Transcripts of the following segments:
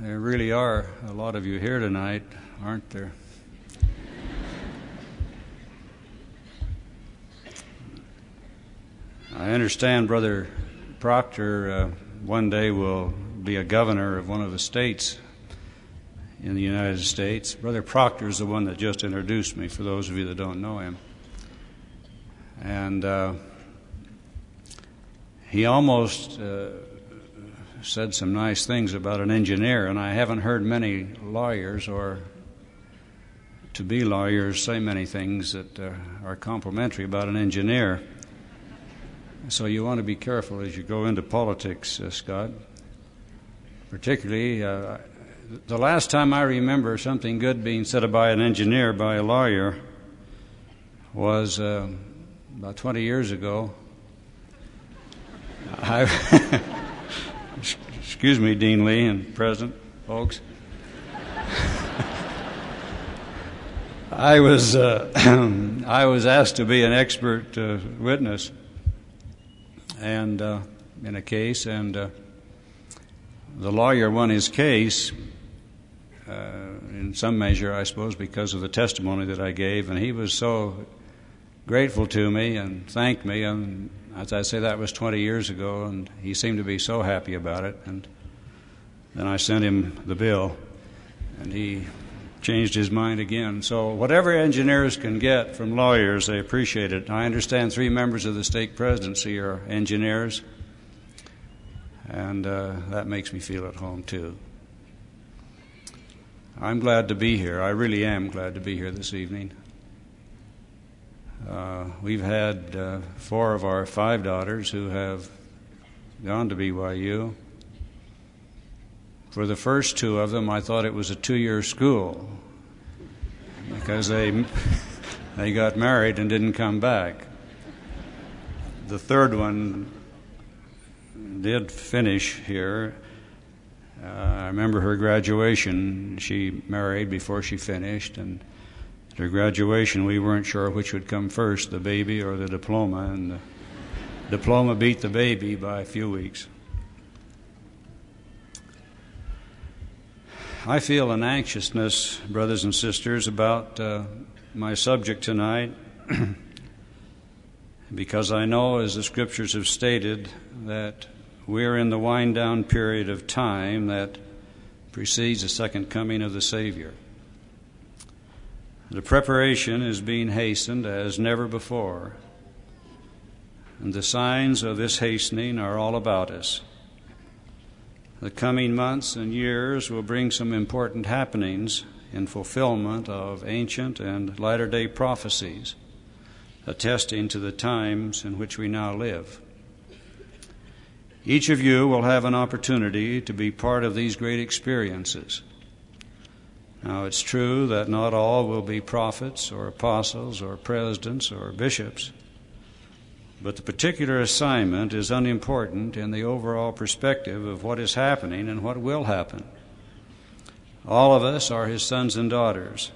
There really are a lot of you here tonight, aren't there? I understand Brother Proctor uh, one day will be a governor of one of the states in the United States. Brother Proctor is the one that just introduced me, for those of you that don't know him. And uh, he almost uh, said some nice things about an engineer, and I haven't heard many lawyers or to be lawyers say many things that uh, are complimentary about an engineer. So you want to be careful as you go into politics, uh, Scott. Particularly, uh, the last time I remember something good being said by an engineer, by a lawyer, was uh, about 20 years ago. I excuse me, Dean Lee and President, folks. I was uh, I was asked to be an expert uh, witness, and uh, in a case, and uh, the lawyer won his case uh, in some measure, I suppose, because of the testimony that I gave, and he was so grateful to me and thanked me, and as I say, that was 20 years ago, and he seemed to be so happy about it. And then I sent him the bill, and he changed his mind again. So, whatever engineers can get from lawyers, they appreciate it. I understand three members of the state presidency are engineers, and uh, that makes me feel at home too. I'm glad to be here. I really am glad to be here this evening. Uh, we've had uh, four of our five daughters who have gone to BYU. For the first two of them, I thought it was a two year school because they, they got married and didn't come back. The third one did finish here. Uh, I remember her graduation. She married before she finished, and at her graduation, we weren't sure which would come first, the baby or the diploma, and the diploma beat the baby by a few weeks. I feel an anxiousness, brothers and sisters, about uh, my subject tonight because I know, as the scriptures have stated, that we're in the wind down period of time that precedes the second coming of the Savior. The preparation is being hastened as never before, and the signs of this hastening are all about us. The coming months and years will bring some important happenings in fulfillment of ancient and latter day prophecies, attesting to the times in which we now live. Each of you will have an opportunity to be part of these great experiences. Now, it's true that not all will be prophets or apostles or presidents or bishops, but the particular assignment is unimportant in the overall perspective of what is happening and what will happen. All of us are his sons and daughters,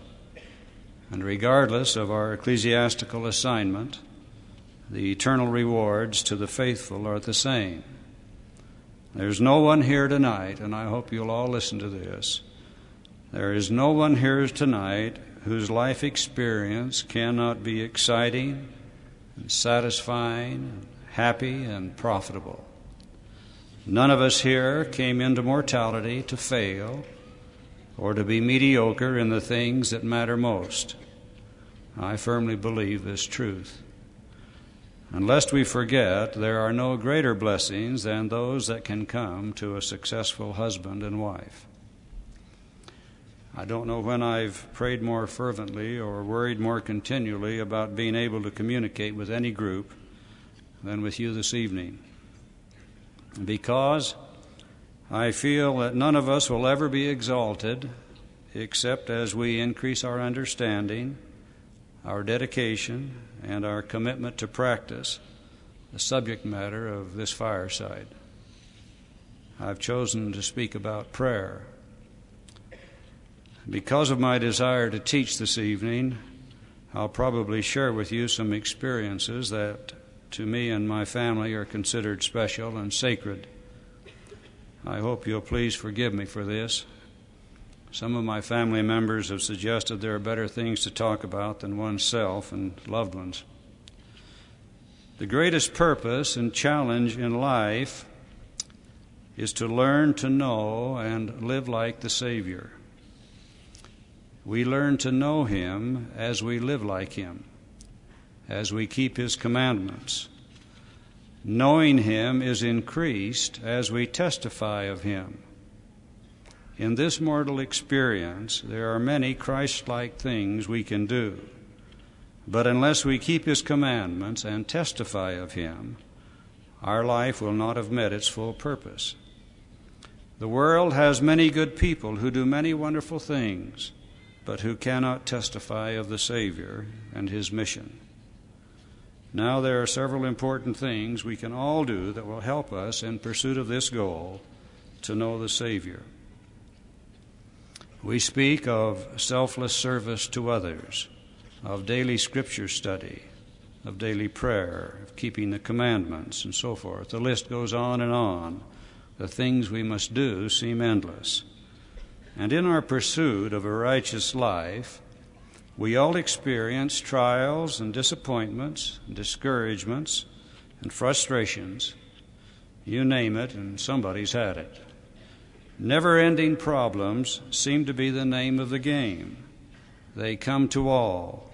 and regardless of our ecclesiastical assignment, the eternal rewards to the faithful are the same. There's no one here tonight, and I hope you'll all listen to this. There is no one here tonight whose life experience cannot be exciting and satisfying, happy and profitable. None of us here came into mortality to fail or to be mediocre in the things that matter most. I firmly believe this truth. And lest we forget, there are no greater blessings than those that can come to a successful husband and wife. I don't know when I've prayed more fervently or worried more continually about being able to communicate with any group than with you this evening. Because I feel that none of us will ever be exalted except as we increase our understanding, our dedication, and our commitment to practice the subject matter of this fireside. I've chosen to speak about prayer. Because of my desire to teach this evening, I'll probably share with you some experiences that to me and my family are considered special and sacred. I hope you'll please forgive me for this. Some of my family members have suggested there are better things to talk about than oneself and loved ones. The greatest purpose and challenge in life is to learn to know and live like the Savior. We learn to know Him as we live like Him, as we keep His commandments. Knowing Him is increased as we testify of Him. In this mortal experience, there are many Christ like things we can do. But unless we keep His commandments and testify of Him, our life will not have met its full purpose. The world has many good people who do many wonderful things, but who cannot testify of the Savior and His mission. Now, there are several important things we can all do that will help us in pursuit of this goal to know the Savior. We speak of selfless service to others, of daily scripture study, of daily prayer, of keeping the commandments, and so forth. The list goes on and on. The things we must do seem endless. And in our pursuit of a righteous life, we all experience trials and disappointments, and discouragements, and frustrations. You name it, and somebody's had it. Never ending problems seem to be the name of the game. They come to all.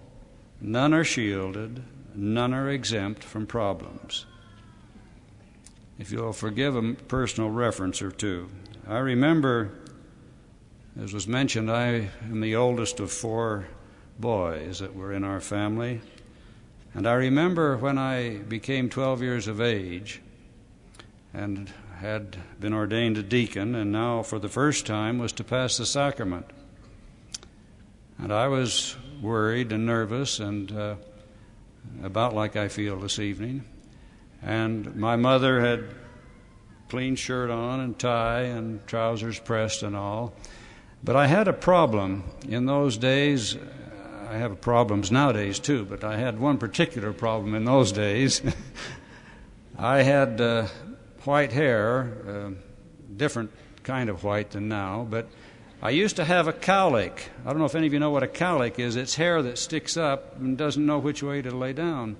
None are shielded, none are exempt from problems. If you'll forgive a personal reference or two, I remember, as was mentioned, I am the oldest of four boys that were in our family. And I remember when I became 12 years of age and had been ordained a deacon, and now for the first time was to pass the sacrament. And I was worried and nervous and uh, about like I feel this evening. And my mother had clean shirt on and tie and trousers pressed and all. But I had a problem in those days. I have problems nowadays too, but I had one particular problem in those days. I had uh, white hair, uh, different kind of white than now, but I used to have a cowlick. I don't know if any of you know what a cowlick is. It's hair that sticks up and doesn't know which way to lay down.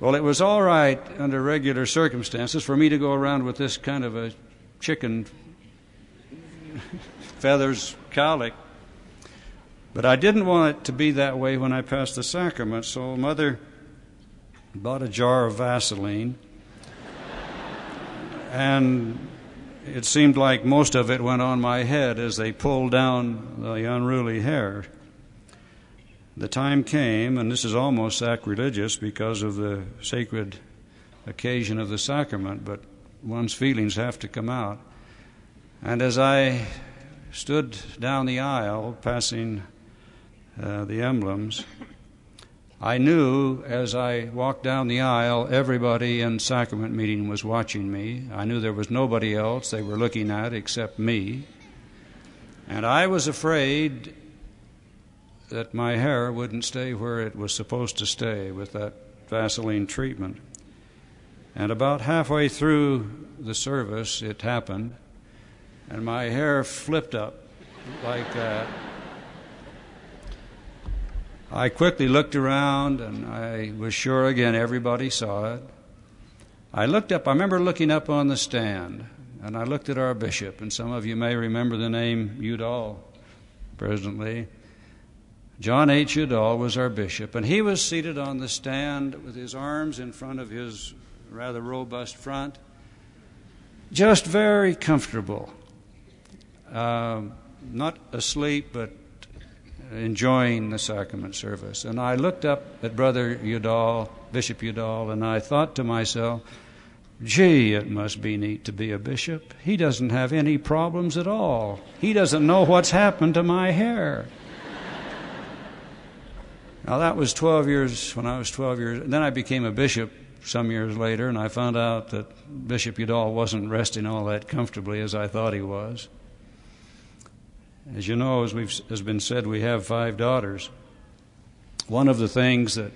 Well, it was all right under regular circumstances for me to go around with this kind of a chicken feathers cowlick. But I didn't want it to be that way when I passed the sacrament, so Mother bought a jar of Vaseline. and it seemed like most of it went on my head as they pulled down the unruly hair. The time came, and this is almost sacrilegious because of the sacred occasion of the sacrament, but one's feelings have to come out. And as I stood down the aisle passing uh, the emblems, I knew as I walked down the aisle, everybody in sacrament meeting was watching me. I knew there was nobody else they were looking at except me. And I was afraid that my hair wouldn't stay where it was supposed to stay with that Vaseline treatment. And about halfway through the service, it happened, and my hair flipped up like that. I quickly looked around, and I was sure again everybody saw it. I looked up, I remember looking up on the stand, and I looked at our bishop, and some of you may remember the name Udall, presently. John H. Udall was our bishop, and he was seated on the stand with his arms in front of his rather robust front, just very comfortable. Uh, not asleep, but enjoying the sacrament service. And I looked up at Brother Udall, Bishop Udall, and I thought to myself, gee, it must be neat to be a bishop. He doesn't have any problems at all. He doesn't know what's happened to my hair. Now, that was 12 years when I was 12 years. And then I became a bishop some years later, and I found out that Bishop Udall wasn't resting all that comfortably as I thought he was. As you know, as we've, has been said, we have five daughters. One of the things that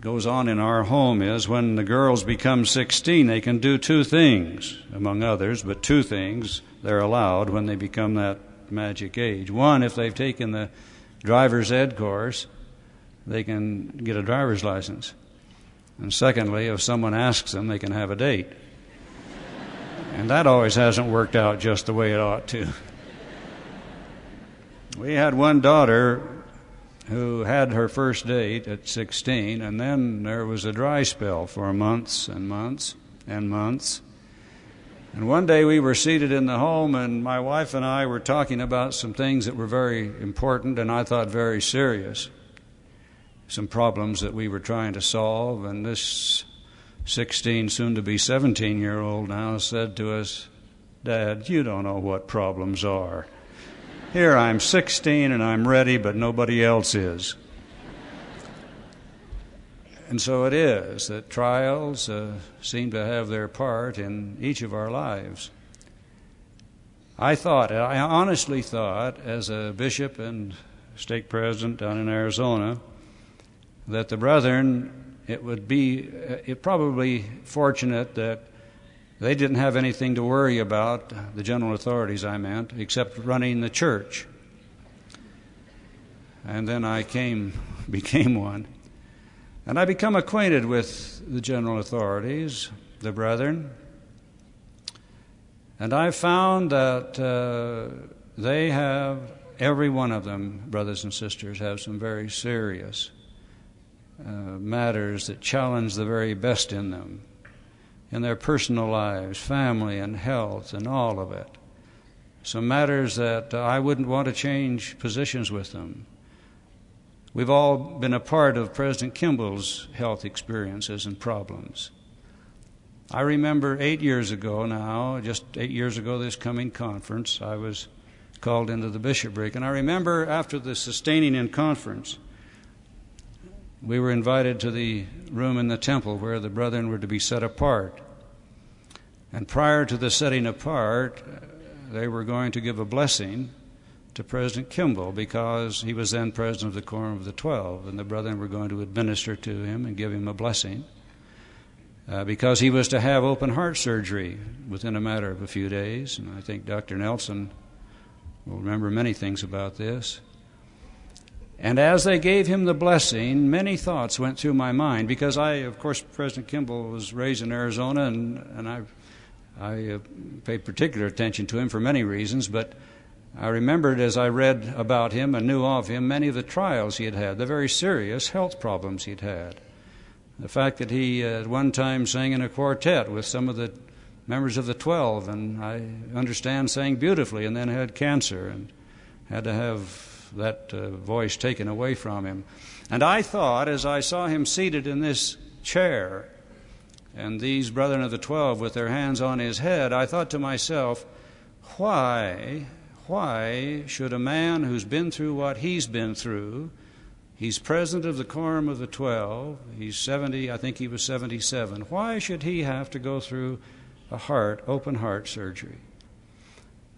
goes on in our home is when the girls become 16, they can do two things, among others, but two things they're allowed when they become that magic age. One, if they've taken the driver's ed course, they can get a driver's license. And secondly, if someone asks them, they can have a date. And that always hasn't worked out just the way it ought to. We had one daughter who had her first date at 16, and then there was a dry spell for months and months and months. And one day we were seated in the home, and my wife and I were talking about some things that were very important and I thought very serious. Some problems that we were trying to solve, and this 16, soon to be 17 year old now said to us, Dad, you don't know what problems are. Here I'm 16 and I'm ready, but nobody else is. And so it is that trials uh, seem to have their part in each of our lives. I thought, I honestly thought, as a bishop and stake president down in Arizona, that the brethren, it would be uh, it probably fortunate that they didn't have anything to worry about, the general authorities I meant, except running the church. And then I came, became one. And I become acquainted with the general authorities, the brethren. And I found that uh, they have, every one of them, brothers and sisters, have some very serious uh, matters that challenge the very best in them in their personal lives, family and health, and all of it. Some matters that I wouldn't want to change positions with them. We've all been a part of President Kimball's health experiences and problems. I remember eight years ago now, just eight years ago, this coming conference, I was called into the bishopric. And I remember after the sustaining in conference, we were invited to the room in the temple where the brethren were to be set apart. And prior to the setting apart, they were going to give a blessing to President Kimball because he was then president of the Quorum of the Twelve, and the brethren were going to administer to him and give him a blessing uh, because he was to have open heart surgery within a matter of a few days. And I think Dr. Nelson will remember many things about this. And as they gave him the blessing, many thoughts went through my mind because I, of course, President Kimball was raised in Arizona, and, and I, I uh, paid particular attention to him for many reasons, but I remembered as I read about him and knew of him many of the trials he had had, the very serious health problems he'd had. The fact that he uh, at one time sang in a quartet with some of the members of the Twelve, and I understand sang beautifully, and then had cancer and had to have that uh, voice taken away from him. And I thought, as I saw him seated in this chair, and these brethren of the twelve with their hands on his head, I thought to myself, why, why should a man who's been through what he's been through, he's president of the quorum of the twelve, he's 70, I think he was 77, why should he have to go through a heart, open heart surgery?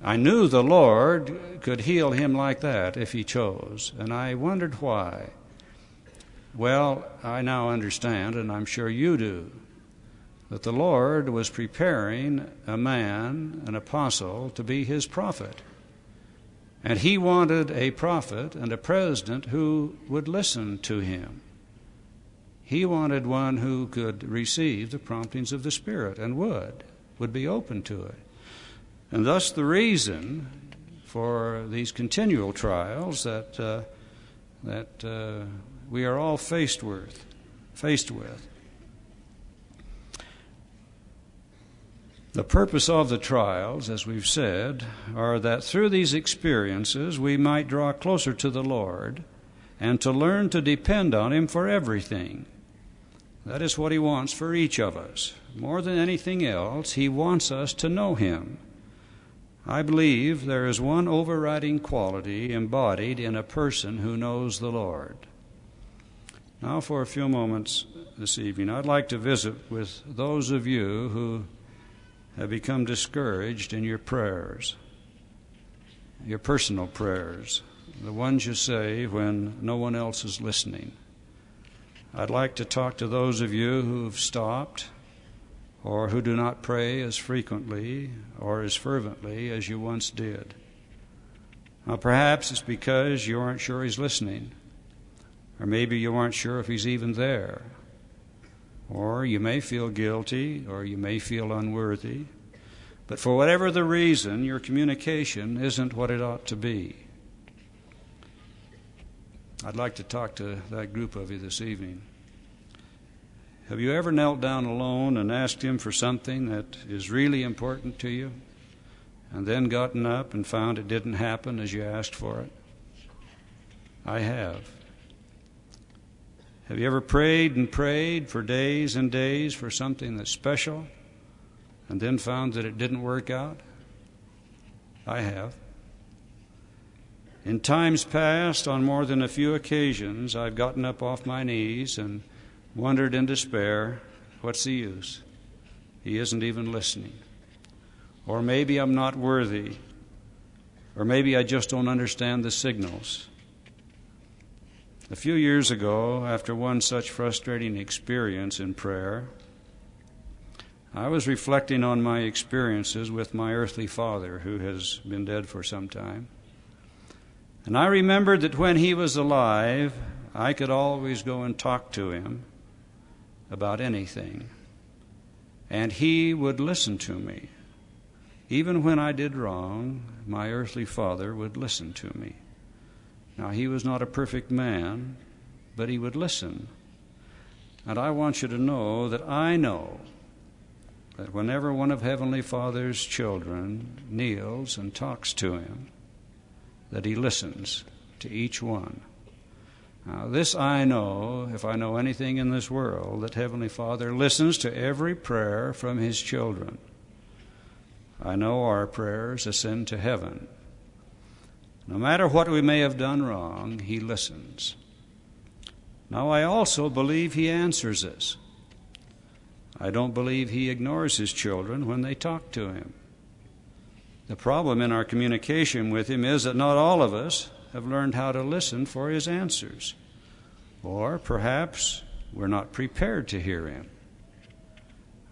I knew the Lord could heal him like that if he chose, and I wondered why. Well, I now understand, and I'm sure you do, that the Lord was preparing a man, an apostle, to be his prophet. And he wanted a prophet and a president who would listen to him. He wanted one who could receive the promptings of the Spirit and would, would be open to it. And thus, the reason for these continual trials that, uh, that uh, we are all faced with, faced with. The purpose of the trials, as we've said, are that through these experiences we might draw closer to the Lord and to learn to depend on Him for everything. That is what He wants for each of us. More than anything else, He wants us to know Him. I believe there is one overriding quality embodied in a person who knows the Lord. Now, for a few moments this evening, I'd like to visit with those of you who have become discouraged in your prayers, your personal prayers, the ones you say when no one else is listening. I'd like to talk to those of you who've stopped or who do not pray as frequently or as fervently as you once did. Now, perhaps it's because you aren't sure He's listening, or maybe you aren't sure if He's even there. Or you may feel guilty, or you may feel unworthy. But for whatever the reason, your communication isn't what it ought to be. I'd like to talk to that group of you this evening. Have you ever knelt down alone and asked Him for something that is really important to you, and then gotten up and found it didn't happen as you asked for it? I have. Have you ever prayed and prayed for days and days for something that's special, and then found that it didn't work out? I have. In times past, on more than a few occasions, I've gotten up off my knees and wondered in despair what's the use? He isn't even listening. Or maybe I'm not worthy. Or maybe I just don't understand the signals. A few years ago, after one such frustrating experience in prayer, I was reflecting on my experiences with my earthly father, who has been dead for some time. And I remembered that when he was alive, I could always go and talk to him about anything. And he would listen to me. Even when I did wrong, my earthly father would listen to me. Now, he was not a perfect man, but he would listen. And I want you to know that I know that whenever one of Heavenly Father's children kneels and talks to him, that he listens to each one. Now, this I know, if I know anything in this world, that Heavenly Father listens to every prayer from His children. I know our prayers ascend to heaven. No matter what we may have done wrong, He listens. Now, I also believe He answers us. I don't believe He ignores His children when they talk to Him. The problem in our communication with Him is that not all of us have learned how to listen for His answers. Or perhaps we're not prepared to hear Him.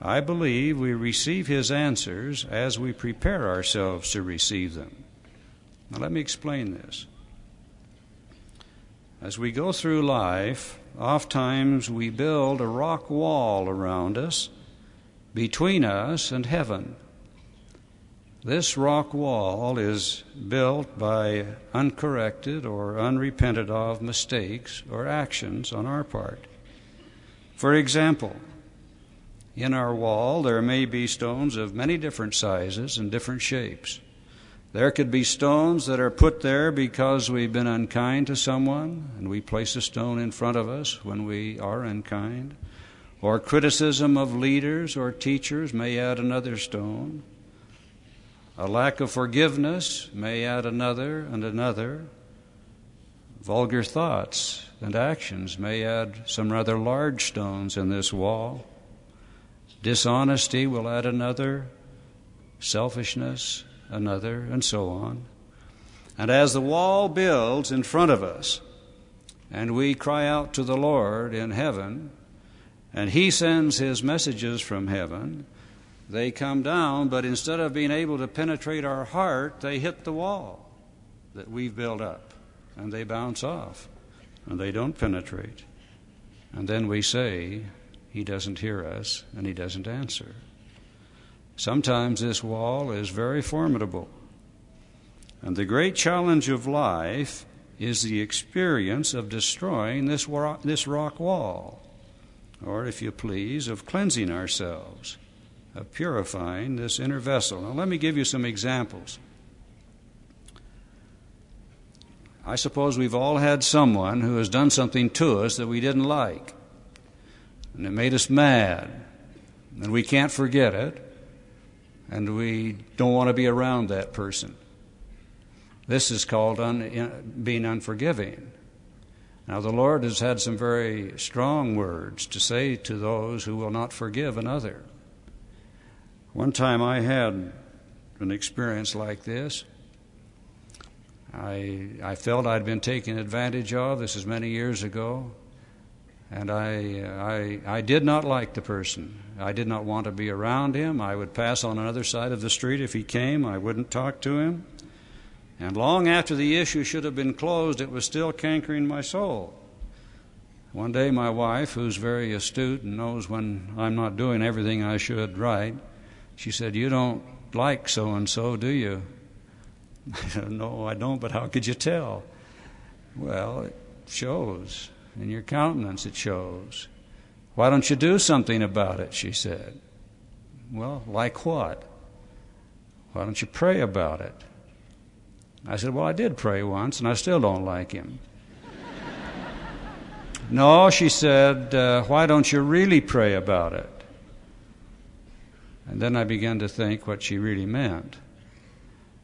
I believe we receive His answers as we prepare ourselves to receive them. Now, let me explain this. As we go through life, oftentimes we build a rock wall around us, between us and heaven. This rock wall is built by uncorrected or unrepented of mistakes or actions on our part. For example, in our wall there may be stones of many different sizes and different shapes. There could be stones that are put there because we've been unkind to someone, and we place a stone in front of us when we are unkind. Or criticism of leaders or teachers may add another stone. A lack of forgiveness may add another and another. Vulgar thoughts and actions may add some rather large stones in this wall. Dishonesty will add another, selfishness, another, and so on. And as the wall builds in front of us, and we cry out to the Lord in heaven, and He sends His messages from heaven, they come down, but instead of being able to penetrate our heart, they hit the wall that we've built up and they bounce off and they don't penetrate. And then we say, He doesn't hear us and He doesn't answer. Sometimes this wall is very formidable. And the great challenge of life is the experience of destroying this rock, this rock wall, or, if you please, of cleansing ourselves of purifying this inner vessel. Now, let me give you some examples. I suppose we've all had someone who has done something to us that we didn't like, and it made us mad, and we can't forget it, and we don't want to be around that person. This is called un, being unforgiving. Now, the Lord has had some very strong words to say to those who will not forgive another. One time I had an experience like this. I, I felt I'd been taken advantage of. This is many years ago. And I, I, I did not like the person. I did not want to be around him. I would pass on another side of the street if he came. I wouldn't talk to him. And long after the issue should have been closed, it was still cankering my soul. One day, my wife, who's very astute and knows when I'm not doing everything I should right, she said, You don't like so and so, do you? I said, No, I don't, but how could you tell? Well, it shows. In your countenance, it shows. Why don't you do something about it? She said. Well, like what? Why don't you pray about it? I said, Well, I did pray once, and I still don't like him. no, she said, uh, Why don't you really pray about it? And then I began to think what she really meant.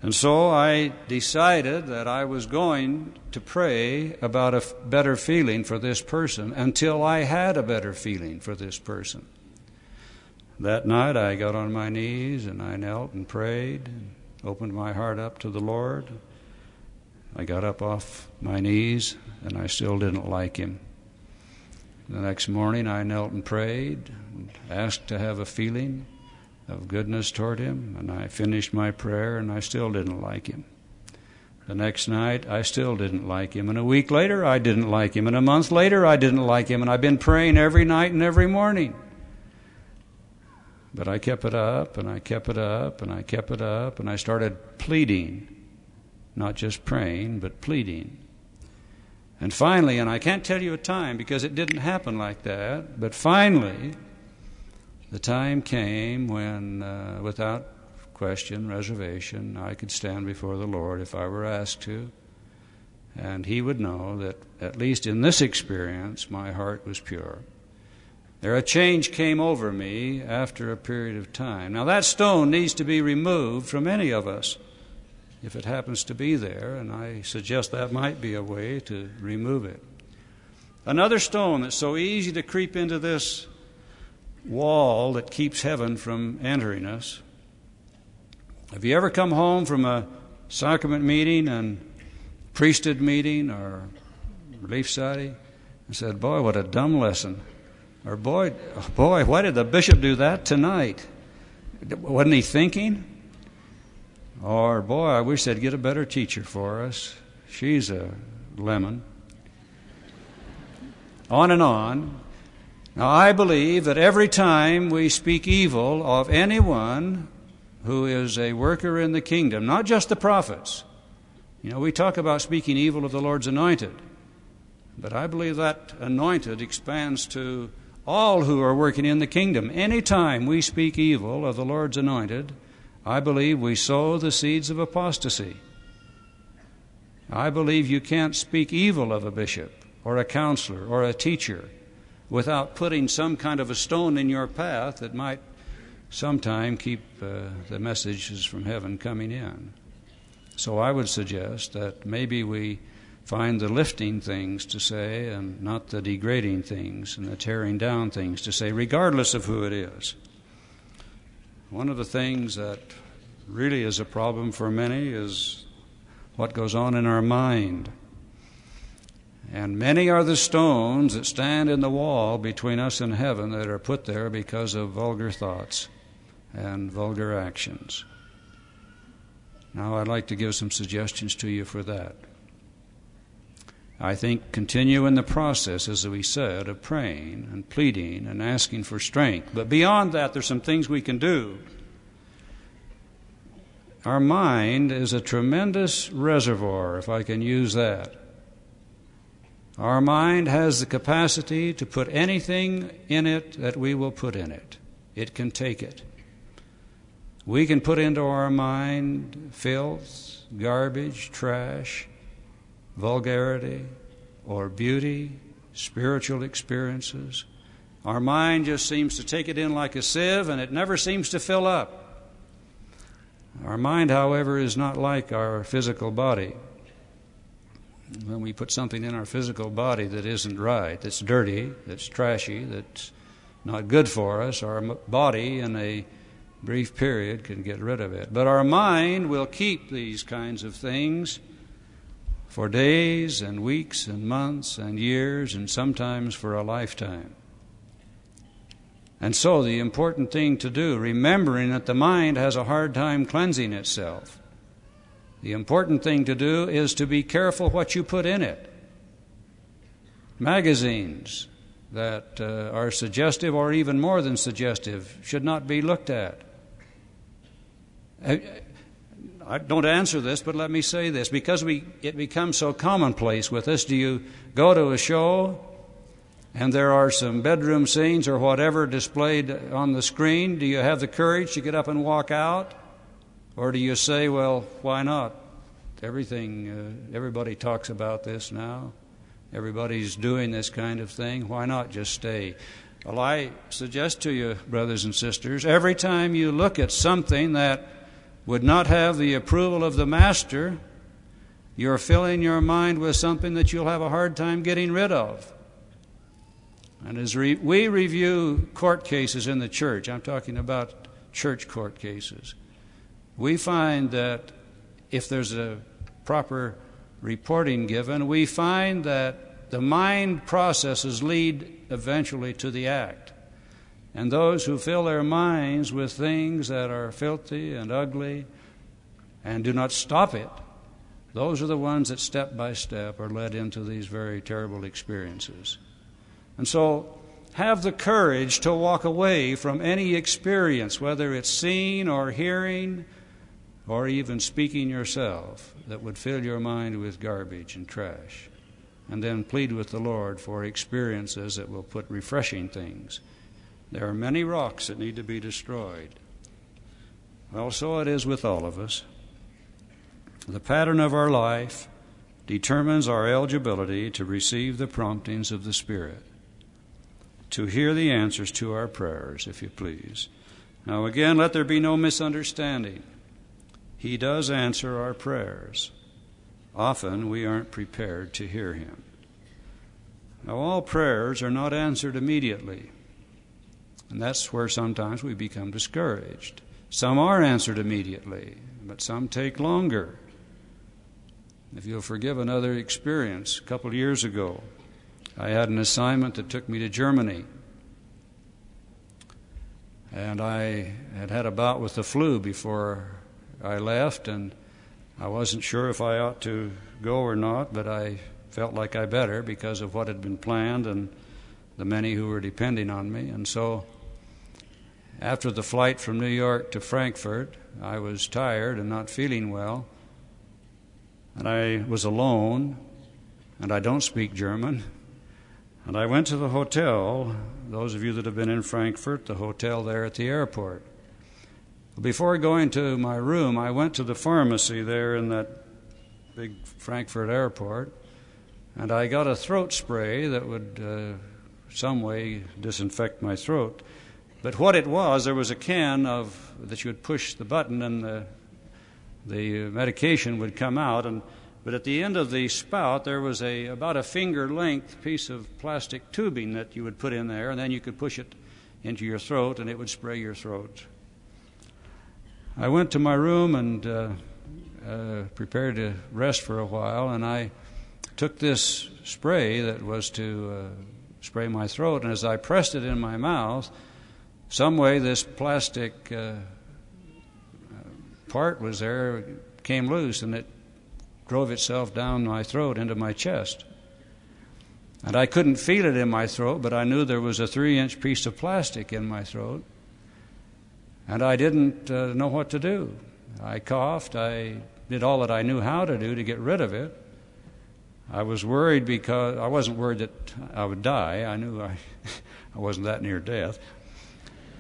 And so I decided that I was going to pray about a better feeling for this person until I had a better feeling for this person. That night I got on my knees and I knelt and prayed and opened my heart up to the Lord. I got up off my knees and I still didn't like him. The next morning I knelt and prayed and asked to have a feeling of goodness toward him, and I finished my prayer, and I still didn't like him. The next night, I still didn't like him. And a week later, I didn't like him. And a month later, I didn't like him. And I've been praying every night and every morning. But I kept it up, and I kept it up, and I kept it up, and I started pleading. Not just praying, but pleading. And finally, and I can't tell you a time because it didn't happen like that, but finally, the time came when, uh, without question, reservation, I could stand before the Lord if I were asked to. And He would know that, at least in this experience, my heart was pure. There, a change came over me after a period of time. Now, that stone needs to be removed from any of us if it happens to be there, and I suggest that might be a way to remove it. Another stone that's so easy to creep into this wall that keeps heaven from entering us. Have you ever come home from a sacrament meeting and priesthood meeting or relief society and said, Boy, what a dumb lesson? Or, Boy, boy, why did the bishop do that tonight? Wasn't he thinking? Or, Boy, I wish they'd get a better teacher for us. She's a lemon. On and on. Now, I believe that every time we speak evil of anyone who is a worker in the kingdom, not just the prophets, you know, we talk about speaking evil of the Lord's anointed, but I believe that anointed expands to all who are working in the kingdom. Anytime we speak evil of the Lord's anointed, I believe we sow the seeds of apostasy. I believe you can't speak evil of a bishop or a counselor or a teacher without putting some kind of a stone in your path that might sometime keep uh, the messages from heaven coming in. So I would suggest that maybe we find the lifting things to say and not the degrading things and the tearing down things to say, regardless of who it is. One of the things that really is a problem for many is what goes on in our mind. And many are the stones that stand in the wall between us and heaven that are put there because of vulgar thoughts and vulgar actions. Now, I'd like to give some suggestions to you for that. I think continue in the process, as we said, of praying and pleading and asking for strength. But beyond that, there's some things we can do. Our mind is a tremendous reservoir, if I can use that. Our mind has the capacity to put anything in it that we will put in it. It can take it. We can put into our mind filth, garbage, trash, vulgarity, or beauty, spiritual experiences. Our mind just seems to take it in like a sieve and it never seems to fill up. Our mind, however, is not like our physical body when we put something in our physical body that isn't right, that's dirty, that's trashy, that's not good for us, our body in a brief period can get rid of it. But our mind will keep these kinds of things for days and weeks and months and years and sometimes for a lifetime. And so, the important thing to do, remembering that the mind has a hard time cleansing itself, the important thing to do is to be careful what you put in it. Magazines that uh, are suggestive or even more than suggestive should not be looked at. I don't answer this, but let me say this. Because we, it becomes so commonplace with us, do you go to a show and there are some bedroom scenes or whatever displayed on the screen? Do you have the courage to get up and walk out? Or do you say, well, why not? Everything, uh, everybody talks about this now. Everybody's doing this kind of thing. Why not just stay? Well, I suggest to you, brothers and sisters, every time you look at something that would not have the approval of the master, you're filling your mind with something that you'll have a hard time getting rid of. And as re- we review court cases in the church, I'm talking about church court cases, we find that if there's a proper reporting given, we find that the mind processes lead eventually to the act. And those who fill their minds with things that are filthy and ugly and do not stop it, those are the ones that step by step are led into these very terrible experiences. And so, have the courage to walk away from any experience, whether it's seeing or hearing or even speaking yourself, that would fill your mind with garbage and trash. And then plead with the Lord for experiences that will put refreshing things there are many rocks that need to be destroyed. Well, so it is with all of us. The pattern of our life determines our eligibility to receive the promptings of the Spirit, to hear the answers to our prayers, if you please. Now, again, let there be no misunderstanding. He does answer our prayers. Often we aren't prepared to hear Him. Now, all prayers are not answered immediately. And that's where sometimes we become discouraged. Some are answered immediately, but some take longer. If you'll forgive another experience, a couple of years ago, I had an assignment that took me to Germany. And I had had a bout with the flu before I left, and I wasn't sure if I ought to go or not, but I felt like I better because of what had been planned and the many who were depending on me. And so after the flight from New York to Frankfurt, I was tired and not feeling well. And I was alone, and I don't speak German. And I went to the hotel, those of you that have been in Frankfurt, the hotel there at the airport. Before going to my room, I went to the pharmacy there in that big Frankfurt airport, and I got a throat spray that would, uh, some way, disinfect my throat. But what it was, there was a can of that you would push the button and the, the medication would come out. And but at the end of the spout, there was a about a finger length piece of plastic tubing that you would put in there, and then you could push it into your throat, and it would spray your throat. I went to my room and uh, uh, prepared to rest for a while, and I took this spray that was to uh, spray my throat, and as I pressed it in my mouth, some way this plastic uh, part was there, came loose, and it drove itself down my throat into my chest. And I couldn't feel it in my throat, but I knew there was a three inch piece of plastic in my throat. And I didn't uh, know what to do. I coughed. I did all that I knew how to do to get rid of it. I was worried because I wasn't worried that I would die. I knew I, I wasn't that near death.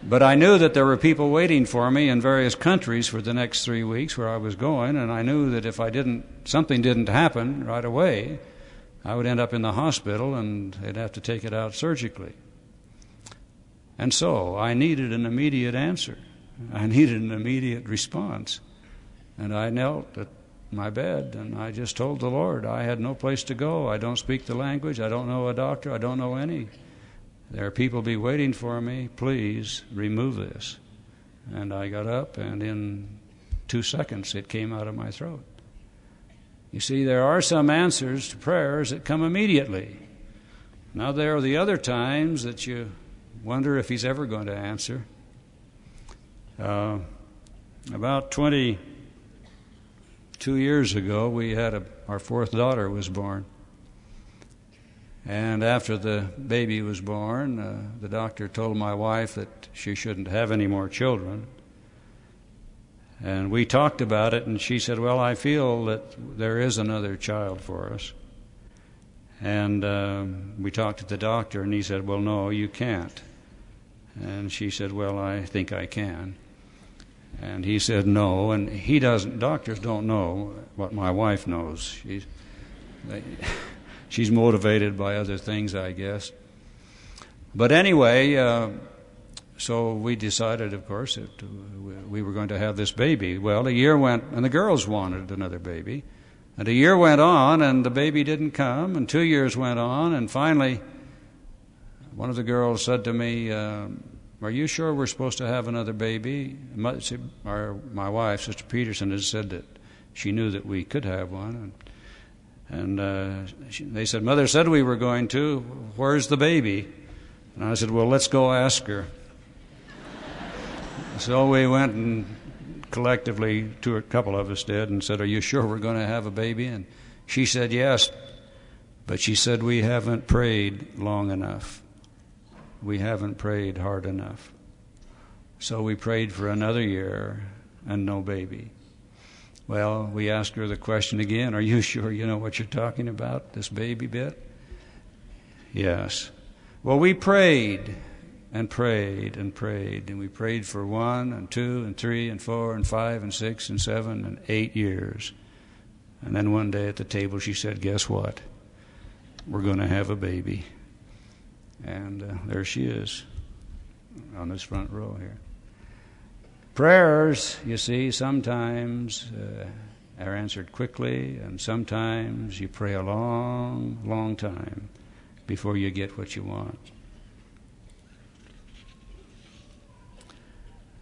But I knew that there were people waiting for me in various countries for the next three weeks where I was going, and I knew that if I didn't, something didn't happen right away, I would end up in the hospital and they'd have to take it out surgically. And so I needed an immediate answer. I needed an immediate response. And I knelt at my bed and I just told the Lord I had no place to go. I don't speak the language. I don't know a doctor. I don't know any. There are people be waiting for me. Please remove this. And I got up, and in two seconds it came out of my throat. You see, there are some answers to prayers that come immediately. Now, there are the other times that you wonder if He's ever going to answer. Uh, about 22 years ago, we had a, our fourth daughter was born. And after the baby was born, uh, the doctor told my wife that she shouldn't have any more children. And we talked about it, and she said, Well, I feel that there is another child for us. And um, we talked to the doctor, and he said, Well, no, you can't. And she said, Well, I think I can. And he said, No. And he doesn't, doctors don't know what my wife knows. She's, they, she's motivated by other things, I guess. But anyway, uh, so we decided, of course, that we were going to have this baby. Well, a year went, and the girls wanted another baby. And a year went on, and the baby didn't come, and two years went on, and finally, one of the girls said to me, uh, Are you sure we're supposed to have another baby? My, our, my wife, Sister Peterson, had said that she knew that we could have one. And, and uh, she, they said, Mother said we were going to. Where's the baby? And I said, Well, let's go ask her. So we went and collectively, two, a couple of us did, and said, Are you sure we're going to have a baby? And she said, Yes. But she said, We haven't prayed long enough. We haven't prayed hard enough. So we prayed for another year and no baby. Well, we asked her the question again Are you sure you know what you're talking about, this baby bit? Yes. Well, we prayed and prayed and prayed. And we prayed for one and two and three and four and five and six and seven and eight years. And then one day at the table, she said, Guess what? We're going to have a baby. And uh, there she is on this front row here. Prayers, you see, sometimes uh, are answered quickly, and sometimes you pray a long, long time before you get what you want.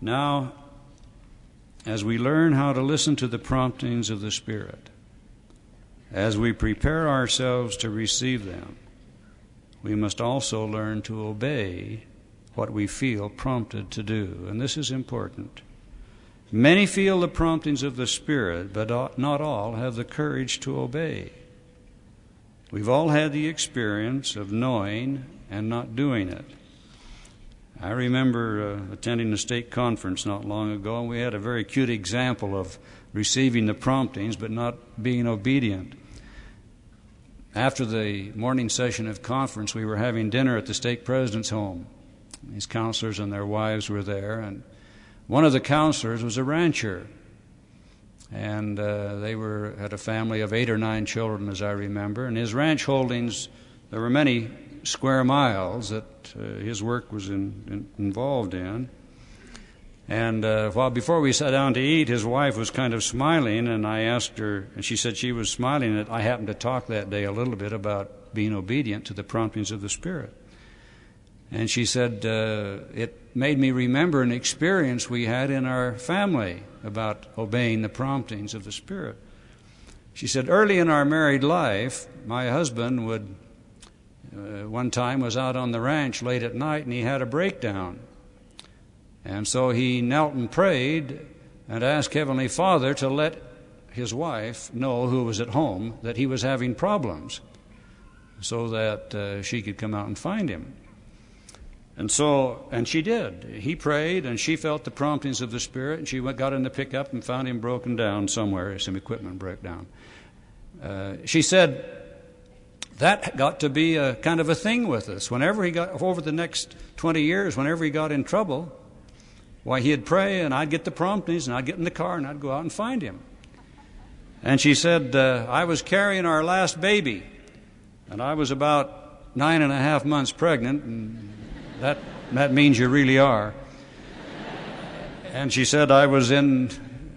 Now, as we learn how to listen to the promptings of the Spirit, as we prepare ourselves to receive them, we must also learn to obey what we feel prompted to do. And this is important. Many feel the promptings of the Spirit, but not all have the courage to obey. We've all had the experience of knowing and not doing it. I remember uh, attending a stake conference not long ago, and we had a very cute example of receiving the promptings but not being obedient. After the morning session of conference, we were having dinner at the stake president's home. These counselors and their wives were there, and one of the counselors was a rancher. And uh, they were had a family of eight or nine children, as I remember. And his ranch holdings, there were many square miles that uh, his work was in, in, involved in. And uh, while before we sat down to eat, his wife was kind of smiling, and I asked her, and she said she was smiling. That I happened to talk that day a little bit about being obedient to the promptings of the Spirit. And she said uh, it made me remember an experience we had in our family about obeying the promptings of the Spirit. She said, early in our married life, my husband would uh, one time was out on the ranch late at night and he had a breakdown. And so he knelt and prayed and asked Heavenly Father to let his wife know, who was at home, that he was having problems so that uh, she could come out and find him. And so, and she did. He prayed, and she felt the promptings of the Spirit, and she went, got in the pickup and found him broken down somewhere. Some equipment broke down. Uh, she said, that got to be a kind of a thing with us. Whenever he got over the next 20 years, whenever he got in trouble, why he'd pray and I'd get the promptings and I'd get in the car and I'd go out and find him. And she said, uh, I was carrying our last baby, and I was about nine and a half months pregnant, and that that means you really are. And she said I was in,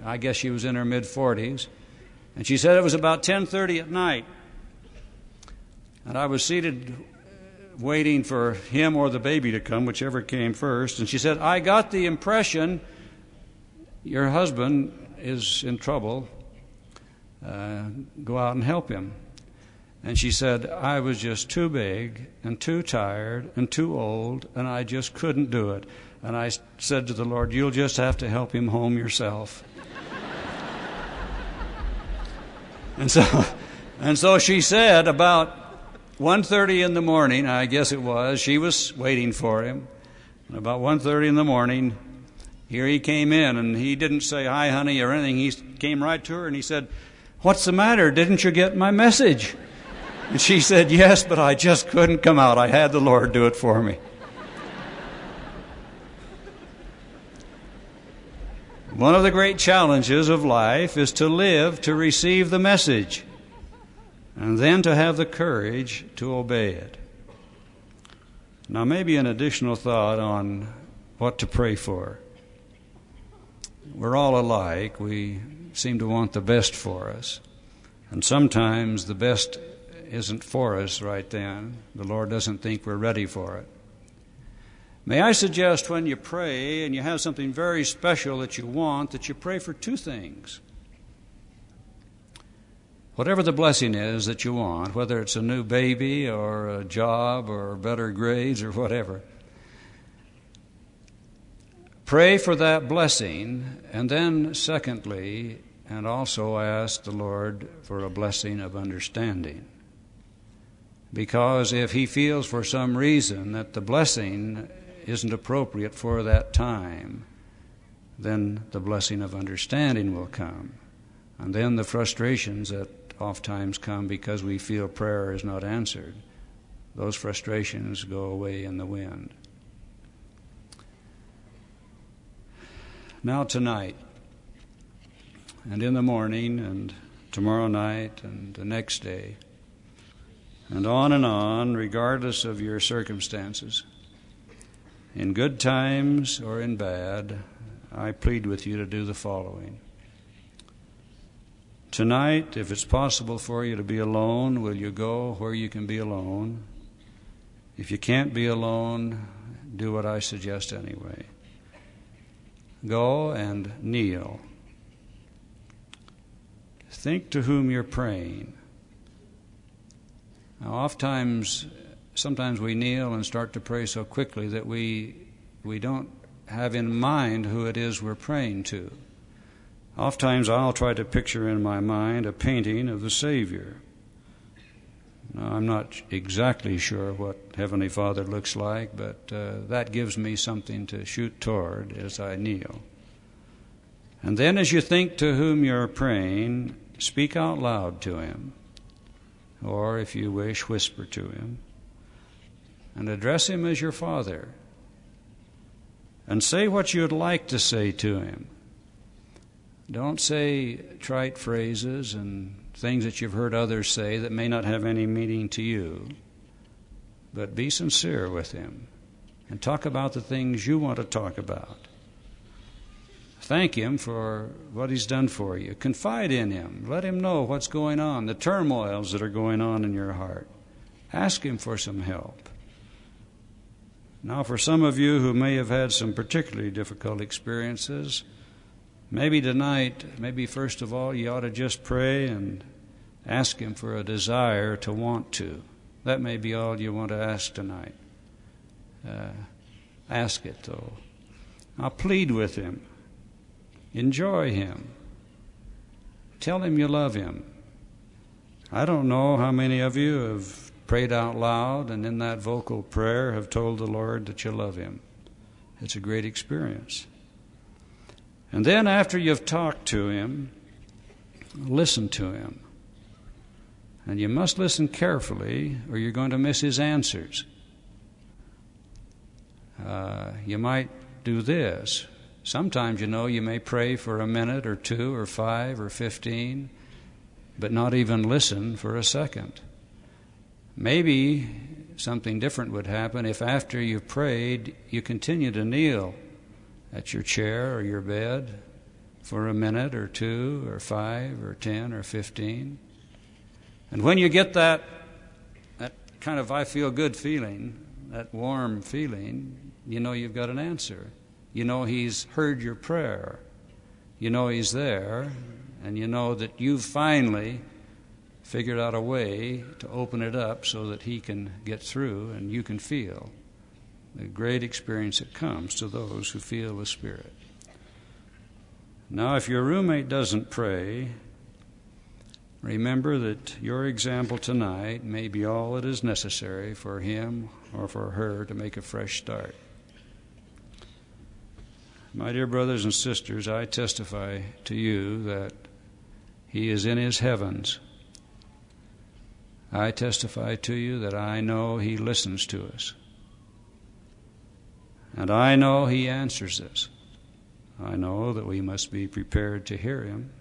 I guess she was in her mid 40s, and she said it was about 10:30 at night and I was seated waiting for him or the baby to come, whichever came first. And she said, I got the impression your husband is in trouble. uh, go out and help him. And she said, I was just too big and too tired and too old, and I just couldn't do it. And I said to the Lord, You'll just have to help him home yourself. and so, and so she said, about 1.30 in the morning, I guess it was, she was waiting for him. And about 1.30 in the morning, here he came in, and he didn't say hi, honey, or anything. He came right to her and he said, What's the matter? Didn't you get my message? And she said, Yes, but I just couldn't come out. I had the Lord do it for me. One of the great challenges of life is to live to receive the message and then to have the courage to obey it. Now, maybe an additional thought on what to pray for. We're all alike. We seem to want the best for us. And sometimes the best isn't for us right then. The Lord doesn't think we're ready for it. May I suggest when you pray and you have something very special that you want, that you pray for two things. Whatever the blessing is that you want, whether it's a new baby or a job or better grades or whatever, pray for that blessing, and then, secondly, and also ask the Lord for a blessing of understanding. Because if He feels for some reason that the blessing isn't appropriate for that time, then the blessing of understanding will come. And then the frustrations that oftentimes come because we feel prayer is not answered. Those frustrations go away in the wind. Now, tonight, and in the morning, and tomorrow night, and the next day, and on and on, regardless of your circumstances, in good times or in bad, I plead with you to do the following. Tonight, if it's possible for you to be alone, will you go where you can be alone? If you can't be alone, do what I suggest anyway. Go and kneel. Think to whom you're praying. Now, oftentimes, sometimes we kneel and start to pray so quickly that we, we don't have in mind who it is we're praying to. Oftentimes I'll try to picture in my mind a painting of the Savior. Now, I'm not exactly sure what Heavenly Father looks like, but uh, that gives me something to shoot toward as I kneel. And then, as you think to whom you're praying, speak out loud to Him, or if you wish, whisper to Him, and address Him as your Father, and say what you'd like to say to Him. Don't say trite phrases and things that you've heard others say that may not have any meaning to you, but be sincere with Him and talk about the things you want to talk about. Thank Him for what He's done for you. Confide in Him. Let Him know what's going on, the turmoils that are going on in your heart. Ask Him for some help. Now, for some of you who may have had some particularly difficult experiences, Maybe tonight, maybe first of all, you ought to just pray and ask Him for a desire to want to. That may be all you want to ask tonight. Uh, ask it, though. I'll plead with Him. Enjoy Him. Tell Him you love Him. I don't know how many of you have prayed out loud and in that vocal prayer have told the Lord that you love Him. It's a great experience. And then, after you've talked to him, listen to him. And you must listen carefully, or you're going to miss his answers. Uh, you might do this. Sometimes, you know, you may pray for a minute or two or five or fifteen, but not even listen for a second. Maybe something different would happen if after you've prayed, you continue to kneel at your chair or your bed for a minute or two or five or ten or fifteen. And when you get that, that kind of I feel good feeling, that warm feeling, you know you've got an answer. You know He's heard your prayer. You know He's there, and you know that you've finally figured out a way to open it up so that He can get through and you can feel the great experience that comes to those who feel the Spirit. Now, if your roommate doesn't pray, remember that your example tonight may be all that is necessary for him or for her to make a fresh start. My dear brothers and sisters, I testify to you that he is in his heavens. I testify to you that I know he listens to us. And I know He answers us. I know that we must be prepared to hear Him.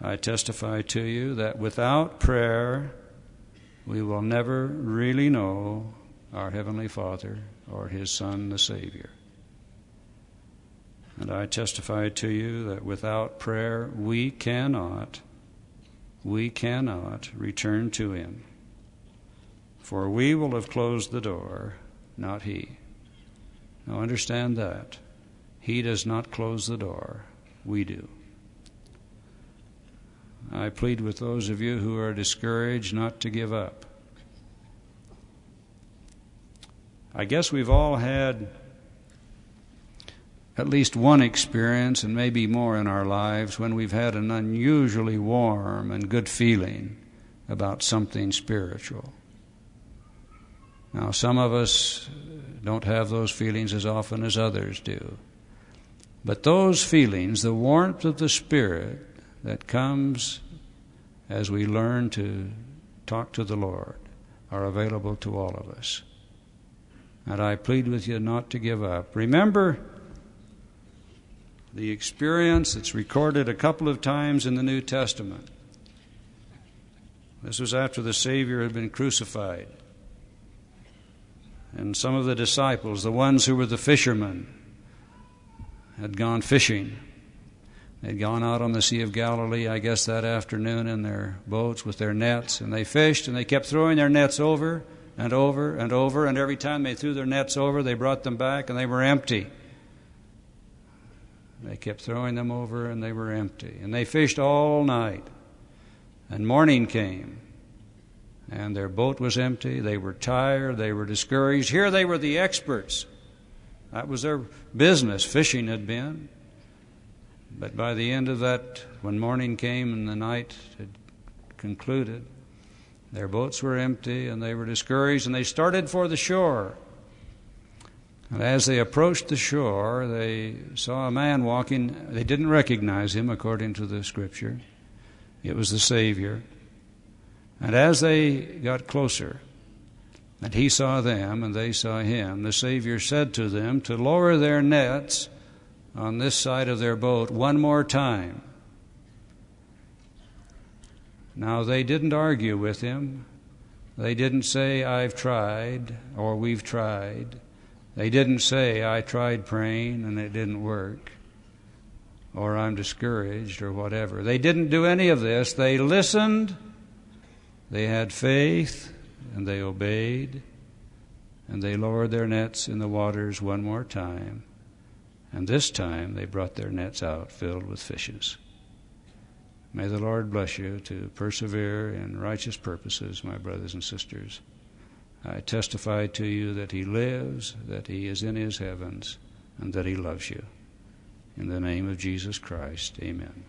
I testify to you that without prayer, we will never really know our Heavenly Father or His Son, the Savior. And I testify to you that without prayer, we cannot, we cannot return to Him. For we will have closed the door, not He. Now understand that. He does not close the door, we do. I plead with those of you who are discouraged not to give up. I guess we've all had at least one experience, and maybe more in our lives, when we've had an unusually warm and good feeling about something spiritual. Now, some of us don't have those feelings as often as others do. But those feelings, the warmth of the Spirit that comes as we learn to talk to the Lord, are available to all of us. And I plead with you not to give up. Remember the experience that's recorded a couple of times in the New Testament. This was after the Savior had been crucified and some of the disciples, the ones who were the fishermen, had gone fishing. They'd gone out on the Sea of Galilee, I guess, that afternoon in their boats with their nets, and they fished, and they kept throwing their nets over and over and over, and every time they threw their nets over, they brought them back, and they were empty. They kept throwing them over, and they were empty. And they fished all night. And morning came, and their boat was empty. They were tired. They were discouraged. Here they were the experts. That was their business, fishing had been. But by the end of that, when morning came and the night had concluded, their boats were empty and they were discouraged and they started for the shore. And as they approached the shore, they saw a man walking. They didn't recognize him according to the scripture. It was the Savior. And as they got closer, and he saw them and they saw him, the Savior said to them to lower their nets on this side of their boat one more time. Now, they didn't argue with him. They didn't say, I've tried, or we've tried. They didn't say, I tried praying and it didn't work, or I'm discouraged, or whatever. They didn't do any of this. They listened they had faith and they obeyed, and they lowered their nets in the waters one more time. And this time they brought their nets out filled with fishes. May the Lord bless you to persevere in righteous purposes, my brothers and sisters. I testify to you that He lives, that He is in His heavens, and that He loves you. In the name of Jesus Christ, amen.